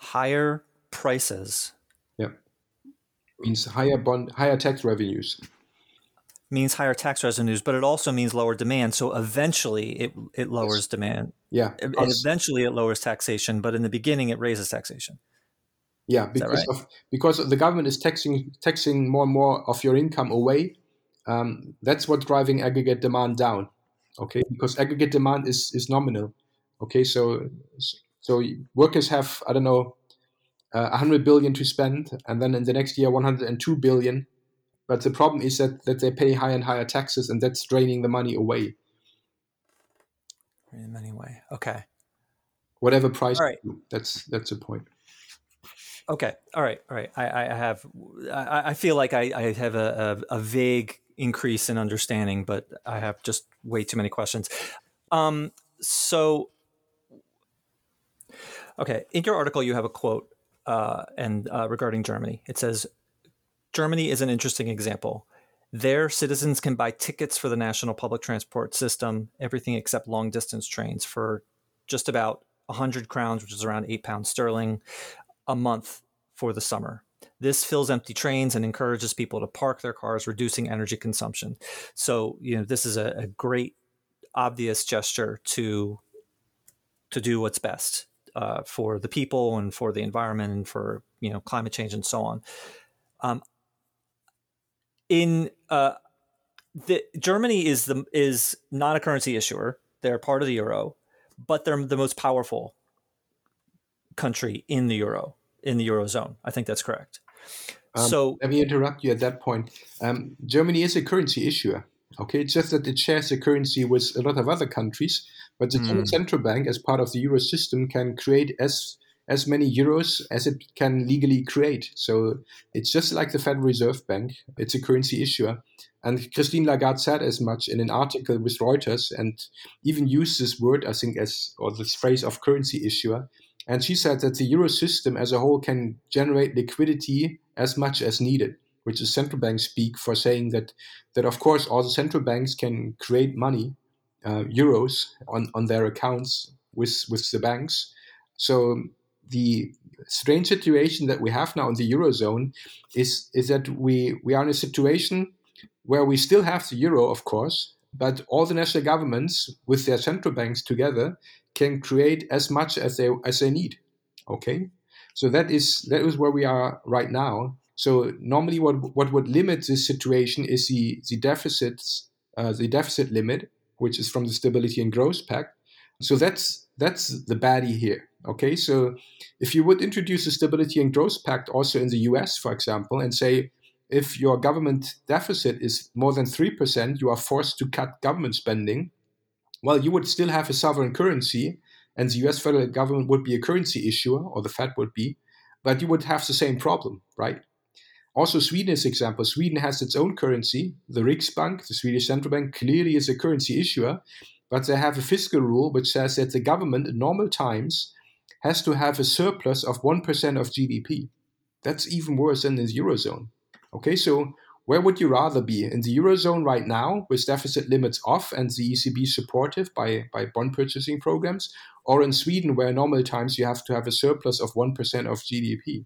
higher prices. Yeah. Means higher bond, higher tax revenues. Means higher tax revenues, but it also means lower demand. So eventually, it it lowers demand. Yeah. And eventually, it lowers taxation, but in the beginning, it raises taxation. Yeah, because right? of because the government is taxing taxing more and more of your income away. Um, that's what's driving aggregate demand down. Okay, because aggregate demand is is nominal. Okay, so so workers have, I don't know, uh, 100 billion to spend, and then in the next year, 102 billion. But the problem is that, that they pay higher and higher taxes, and that's draining the money away. The money away. Okay. Whatever price, right. that's that's the point. Okay. All right. All right. I, I have. I, I feel like I, I have a, a, a vague increase in understanding, but I have just way too many questions. Um, so, okay, in your article, you have a quote uh, and uh, regarding Germany. It says, "Germany is an interesting example. There, citizens can buy tickets for the national public transport system, everything except long distance trains, for just about 100 crowns, which is around eight pounds sterling, a month for the summer. This fills empty trains and encourages people to park their cars, reducing energy consumption. So, you know, this is a, a great, obvious gesture to to do what's best uh, for the people and for the environment and for you know climate change and so on. Um, in uh, the Germany is the is not a currency issuer; they're part of the euro, but they're the most powerful country in the euro in the eurozone. I think that's correct. Um, so let me interrupt you at that point. Um, Germany is a currency issuer. Okay, it's just that it shares a currency with a lot of other countries, but the mm. central bank, as part of the euro system, can create as as many euros as it can legally create. So it's just like the Federal Reserve Bank. It's a currency issuer. And Christine Lagarde said as much in an article with Reuters and even used this word, I think, as or this phrase of currency issuer. And she said that the euro system as a whole can generate liquidity as much as needed, which is central bank speak for saying that that of course all the central banks can create money, uh, euros on, on their accounts with with the banks. So the strange situation that we have now in the eurozone is is that we we are in a situation where we still have the euro, of course, but all the national governments with their central banks together can create as much as they as they need. Okay, so that is that is where we are right now. So normally, what what would limit this situation is the the deficits, uh, the deficit limit, which is from the Stability and Growth Pact. So that's that's the baddie here. Okay, so if you would introduce a Stability and Growth Pact also in the U.S., for example, and say if your government deficit is more than 3%, you are forced to cut government spending well, you would still have a sovereign currency, and the US federal government would be a currency issuer, or the Fed would be, but you would have the same problem, right? Also, Sweden is example. Sweden has its own currency. The Riksbank, the Swedish central bank, clearly is a currency issuer, but they have a fiscal rule which says that the government in normal times has to have a surplus of 1% of GDP. That's even worse than in the Eurozone. Okay, so where would you rather be? In the Eurozone right now, with deficit limits off and the ECB supportive by, by bond purchasing programs, or in Sweden, where normal times you have to have a surplus of 1% of GDP?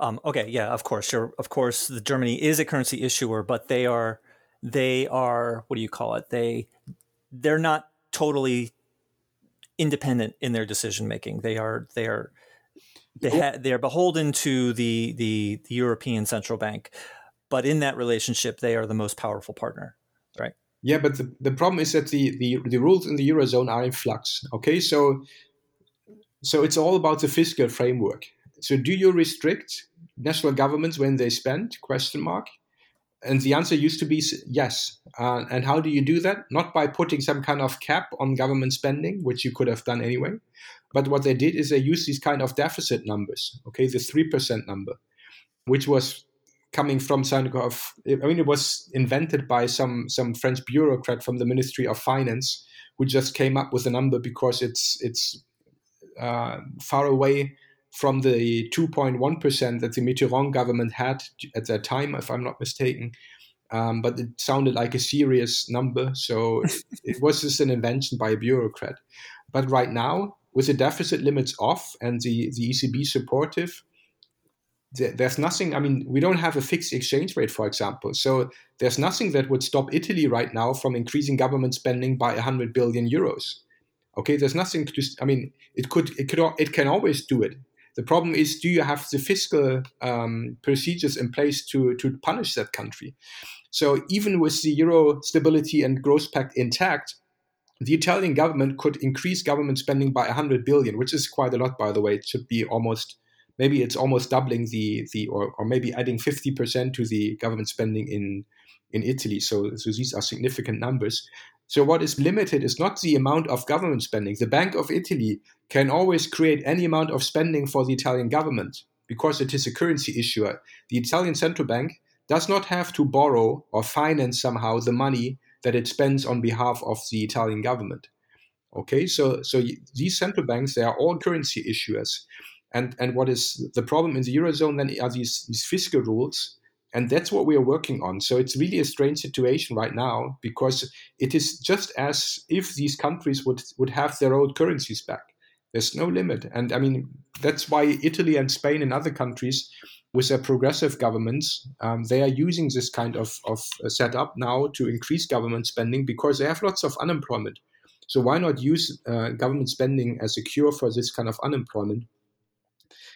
Um, okay, yeah, of course. Sure. Of course, the Germany is a currency issuer, but they are, they are, what do you call it? They, they're not totally independent in their decision making. They are, they are, they ha- they are beholden to the, the the European Central Bank, but in that relationship, they are the most powerful partner, right? Yeah, but the, the problem is that the, the the rules in the eurozone are in flux. Okay, so so it's all about the fiscal framework. So do you restrict national governments when they spend? Question mark. And the answer used to be yes. Uh, and how do you do that? Not by putting some kind of cap on government spending, which you could have done anyway, but what they did is they used these kind of deficit numbers, okay, the 3% number, which was coming from some kind of, I mean, it was invented by some, some French bureaucrat from the Ministry of Finance who just came up with a number because it's, it's uh, far away from the 2.1% that the Mitterrand government had at that time, if I'm not mistaken. Um, but it sounded like a serious number. So it, it was just an invention by a bureaucrat. But right now, with the deficit limits off and the, the ECB supportive, there's nothing. I mean, we don't have a fixed exchange rate, for example. So there's nothing that would stop Italy right now from increasing government spending by 100 billion euros. Okay, there's nothing to. I mean, it could, it could, it can always do it. The problem is, do you have the fiscal um, procedures in place to to punish that country? So even with the Euro Stability and Growth Pact intact, the Italian government could increase government spending by 100 billion, which is quite a lot, by the way. It should be almost, maybe it's almost doubling the, the or, or maybe adding 50% to the government spending in, in Italy. So, so these are significant numbers. So what is limited is not the amount of government spending. The Bank of Italy can always create any amount of spending for the Italian government because it is a currency issuer. The Italian central bank does not have to borrow or finance somehow the money that it spends on behalf of the Italian government. Okay, so so these central banks they are all currency issuers, and and what is the problem in the eurozone then are these these fiscal rules, and that's what we are working on. So it's really a strange situation right now because it is just as if these countries would would have their old currencies back. There's no limit, and I mean that's why Italy and Spain and other countries with their progressive governments, um, they are using this kind of, of setup now to increase government spending because they have lots of unemployment. So why not use uh, government spending as a cure for this kind of unemployment?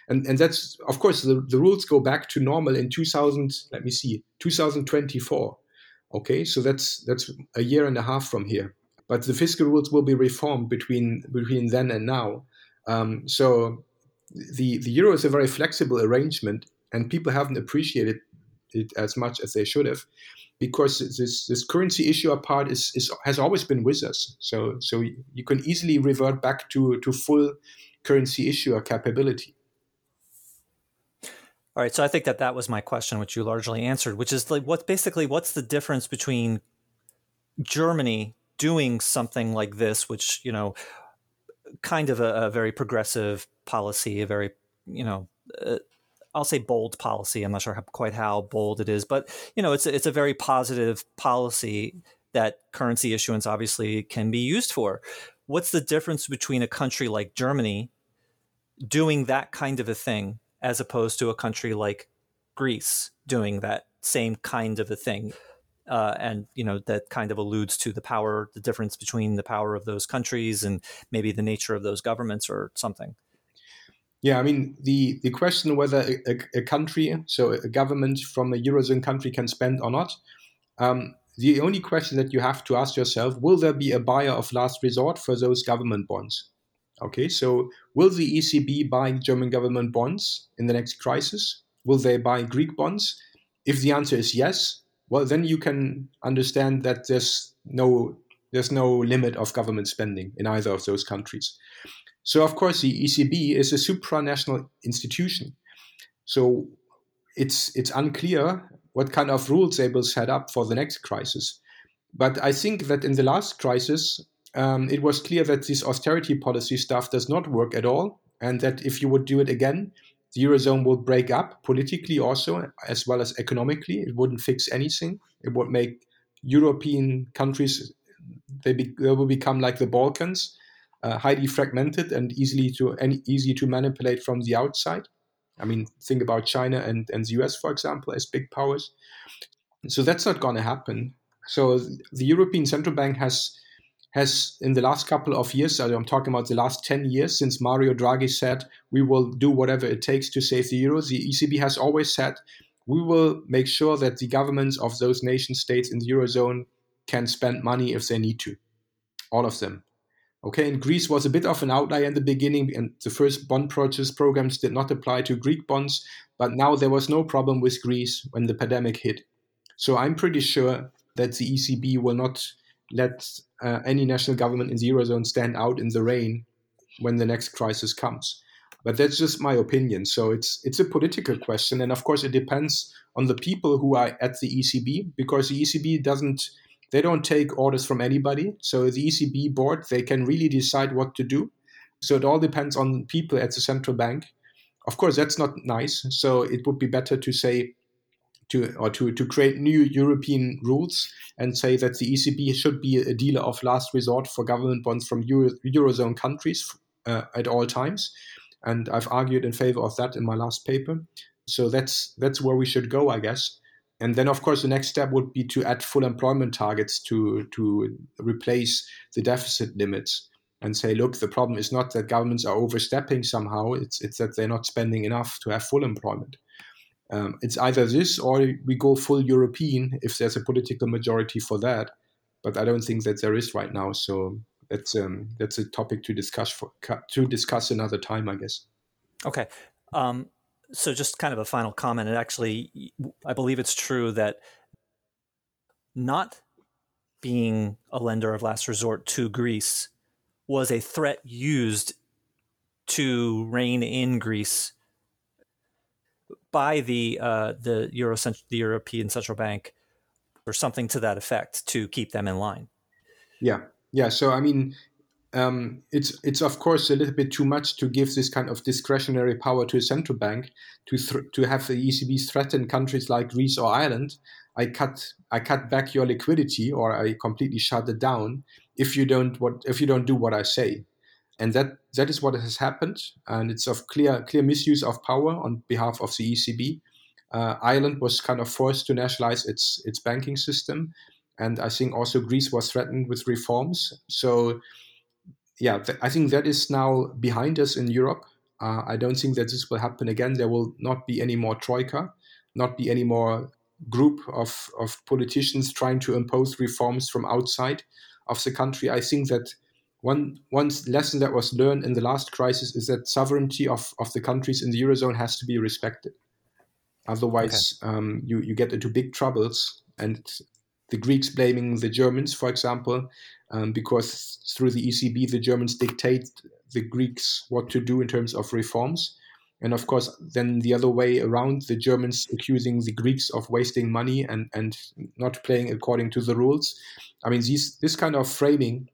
And, and that's, of course, the, the rules go back to normal in 2000, let me see, 2024. Okay, so that's that's a year and a half from here. But the fiscal rules will be reformed between between then and now. Um, so the the euro is a very flexible arrangement, and people haven't appreciated it as much as they should have because this this currency issue part is, is has always been with us so so you can easily revert back to to full currency issuer capability all right so i think that that was my question which you largely answered which is like what basically what's the difference between germany doing something like this which you know kind of a, a very progressive policy a very you know uh, I'll say bold policy. I'm not sure how, quite how bold it is, but you know, it's it's a very positive policy that currency issuance obviously can be used for. What's the difference between a country like Germany doing that kind of a thing as opposed to a country like Greece doing that same kind of a thing? Uh, and you know that kind of alludes to the power, the difference between the power of those countries and maybe the nature of those governments or something. Yeah, I mean the the question whether a, a, country, so a government from a eurozone country, can spend or not. Um, the only question that you have to ask yourself: Will there be a buyer of last resort for those government bonds? Okay, so will the ECB buy German government bonds in the next crisis? Will they buy Greek bonds? If the answer is yes, well, then you can understand that there's no there's no limit of government spending in either of those countries. So, of course, the ECB is a supranational institution. So, it's it's unclear what kind of rules they will set up for the next crisis. But I think that in the last crisis, um, it was clear that this austerity policy stuff does not work at all, and that if you would do it again, the eurozone would break up politically also, as well as economically. It wouldn't fix anything. It would make European countries they, be, they will become like the Balkans, uh, highly fragmented and easily to and easy to manipulate from the outside. I mean, think about China and, and the US, for example, as big powers. So that's not going to happen. So the European Central Bank has has in the last couple of years, I'm talking about the last 10 years since Mario Draghi said we will do whatever it takes to save the euro, the ECB has always said we will make sure that the governments of those nation states in the eurozone can spend money if they need to. All of them. Okay, and Greece was a bit of an outlier in the beginning, and the first bond purchase programs did not apply to Greek bonds, but now there was no problem with Greece when the pandemic hit. So I'm pretty sure that the ECB will not let uh, any national government in the Eurozone stand out in the rain when the next crisis comes. But that's just my opinion. So it's it's a political question, and of course it depends on the people who are at the ECB because the ECB doesn't they don't take orders from anybody. So the ECB board, they can really decide what to do. So it all depends on people at the central bank. Of course, that's not nice. So it would be better to say to or to, to create new European rules and say that the ECB should be a dealer of last resort for government bonds from Euro, Eurozone countries uh, at all times. And I've argued in favor of that in my last paper. So that's that's where we should go, I guess and then of course the next step would be to add full employment targets to to replace the deficit limits and say look the problem is not that governments are overstepping somehow it's it's that they're not spending enough to have full employment um, it's either this or we go full european if there's a political majority for that but i don't think that there is right now so that's um, that's a topic to discuss for to discuss another time i guess okay um, so just kind of a final comment. And actually, I believe it's true that not being a lender of last resort to Greece was a threat used to rein in Greece by the uh, the Euro the European Central Bank or something to that effect to keep them in line. Yeah, yeah. So I mean, um, it's it's of course a little bit too much to give this kind of discretionary power to a central bank to th- to have the ECB threaten countries like Greece or Ireland. I cut I cut back your liquidity or I completely shut it down if you don't what if you don't do what I say, and that that is what has happened, and it's of clear clear misuse of power on behalf of the ECB. Uh, Ireland was kind of forced to nationalize its its banking system, and I think also Greece was threatened with reforms. So yeah, th- I think that is now behind us in Europe. Uh, I don't think that this will happen again. There will not be any more troika, not be any more group of, of politicians trying to impose reforms from outside of the country. I think that one one lesson that was learned in the last crisis is that sovereignty of, of the countries in the eurozone has to be respected. Otherwise, okay. um, you you get into big troubles. And the Greeks blaming the Germans, for example, um, because through the ECB, the Germans dictate the Greeks what to do in terms of reforms. And of course, then the other way around, the Germans accusing the Greeks of wasting money and, and not playing according to the rules. I mean, these, this kind of framing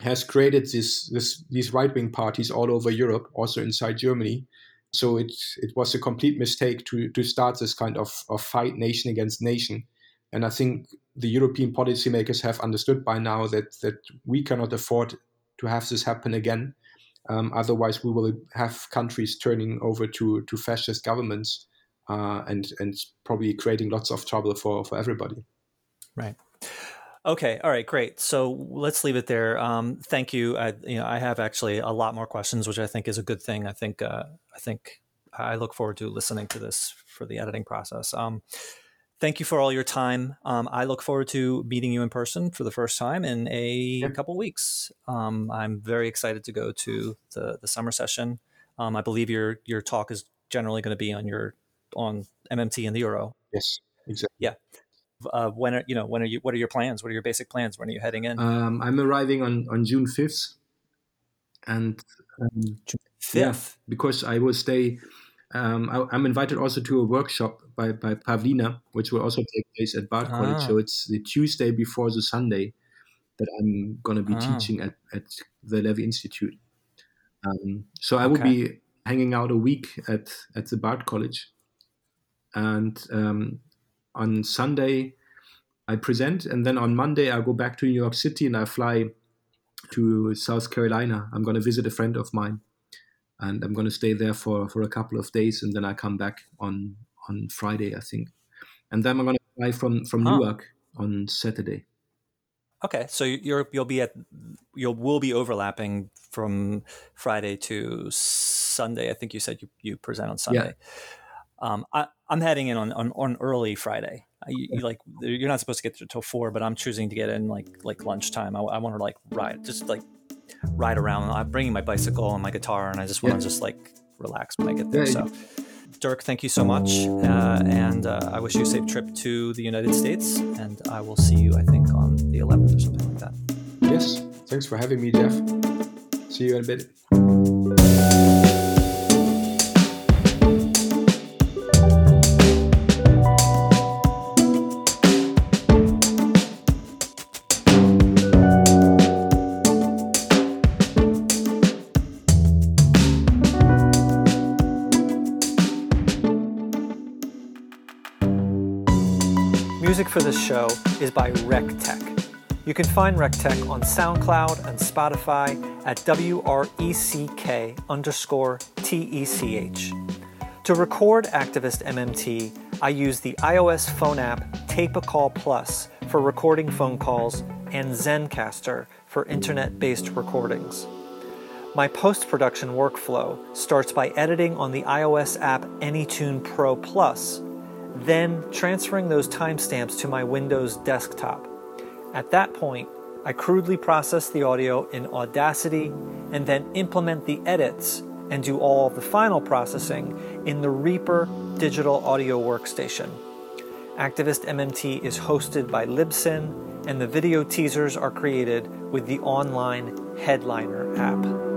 has created this, this, these right wing parties all over Europe, also inside Germany. So it, it was a complete mistake to, to start this kind of, of fight nation against nation. And I think the European policymakers have understood by now that that we cannot afford to have this happen again. Um, otherwise, we will have countries turning over to to fascist governments uh, and and probably creating lots of trouble for for everybody. Right. Okay. All right. Great. So let's leave it there. Um, thank you. I, you know, I have actually a lot more questions, which I think is a good thing. I think. Uh, I think I look forward to listening to this for the editing process. Um, thank you for all your time. Um, I look forward to meeting you in person for the first time in a yeah. couple weeks. Um, I'm very excited to go to the the summer session. Um, I believe your your talk is generally going to be on your on MMT and the Euro. Yes, exactly. Yeah. Uh, when are you know when are you what are your plans? What are your basic plans? When are you heading in? Um, I'm arriving on on June fifth, and um, June fifth yeah, because I will stay um, I, am invited also to a workshop by, by Pavlina, which will also take place at Bard ah. College. So it's the Tuesday before the Sunday that I'm going to be ah. teaching at, at the Levy Institute. Um, so I okay. will be hanging out a week at, at the Bard College. And um, on Sunday, I present. And then on Monday, I go back to New York City and I fly to South Carolina. I'm going to visit a friend of mine and I'm going to stay there for, for a couple of days, and then I come back on on Friday, I think, and then I'm going to fly from from huh. Newark on Saturday. Okay, so you're you'll be at you'll will be overlapping from Friday to Sunday. I think you said you, you present on Sunday. Yeah. Um, I, am heading in on, on, on early Friday. You, you, like you're not supposed to get there till four, but I'm choosing to get in like like lunchtime. I, I want to like ride just like ride around. I'm bringing my bicycle and my guitar, and I just want to yeah. just like relax when I get there. So, Dirk, thank you so much, uh, and uh, I wish you a safe trip to the United States. And I will see you, I think, on the 11th or something like that. Yes, thanks for having me, Jeff. See you in a bit. For this show is by WreckTech. You can find WreckTech on SoundCloud and Spotify at W-R-E-C-K underscore T-E-C-H. To record Activist MMT, I use the iOS phone app Tape a Call Plus for recording phone calls and Zencastr for internet-based recordings. My post-production workflow starts by editing on the iOS app AnyTune Pro Plus then transferring those timestamps to my Windows desktop. At that point, I crudely process the audio in Audacity and then implement the edits and do all the final processing in the Reaper digital audio workstation. Activist MMT is hosted by Libsyn, and the video teasers are created with the online Headliner app.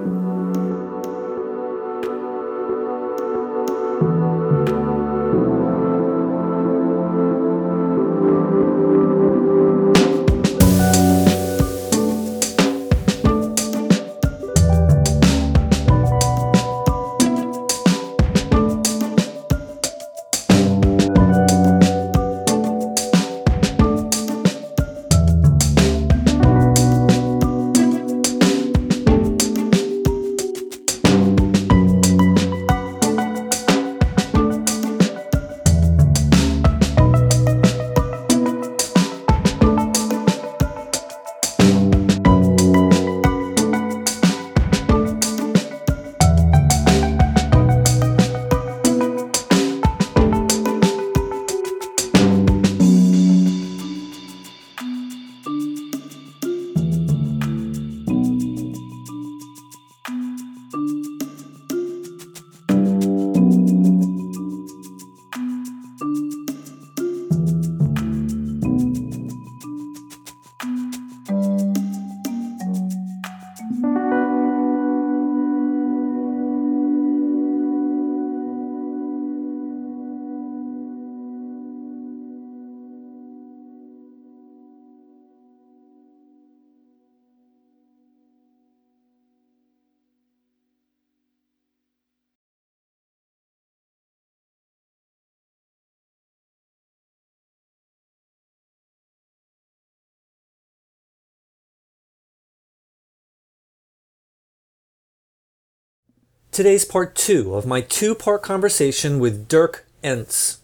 Today's part two of my two part conversation with Dirk Ehnts.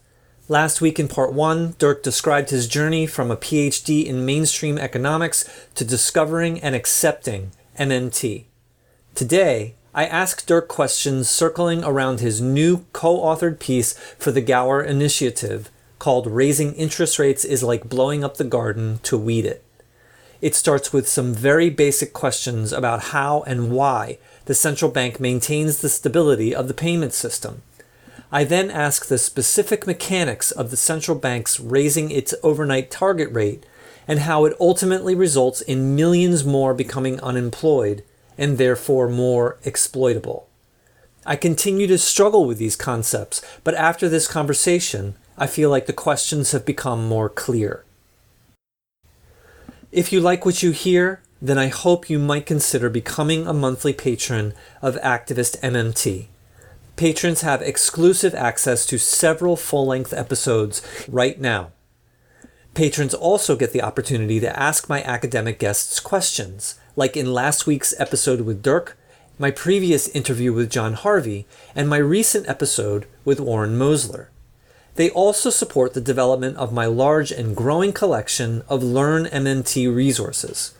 Last week in part one, Dirk described his journey from a PhD in mainstream economics to discovering and accepting MMT. Today, I ask Dirk questions circling around his new co authored piece for the Gower Initiative called Raising Interest Rates is Like Blowing Up the Garden to Weed It. It starts with some very basic questions about how and why the central bank maintains the stability of the payment system. I then ask the specific mechanics of the central bank's raising its overnight target rate and how it ultimately results in millions more becoming unemployed and therefore more exploitable. I continue to struggle with these concepts, but after this conversation, I feel like the questions have become more clear. If you like what you hear, then I hope you might consider becoming a monthly patron of Activist MMT. Patrons have exclusive access to several full length episodes right now. Patrons also get the opportunity to ask my academic guests questions, like in last week's episode with Dirk, my previous interview with John Harvey, and my recent episode with Warren Mosler. They also support the development of my large and growing collection of Learn MMT resources.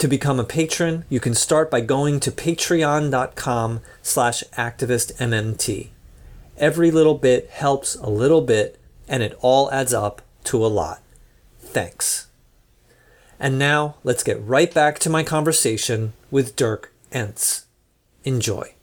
To become a patron, you can start by going to patreon.com slash activistmmt. Every little bit helps a little bit, and it all adds up to a lot. Thanks. And now let's get right back to my conversation with Dirk Ehnts. Enjoy.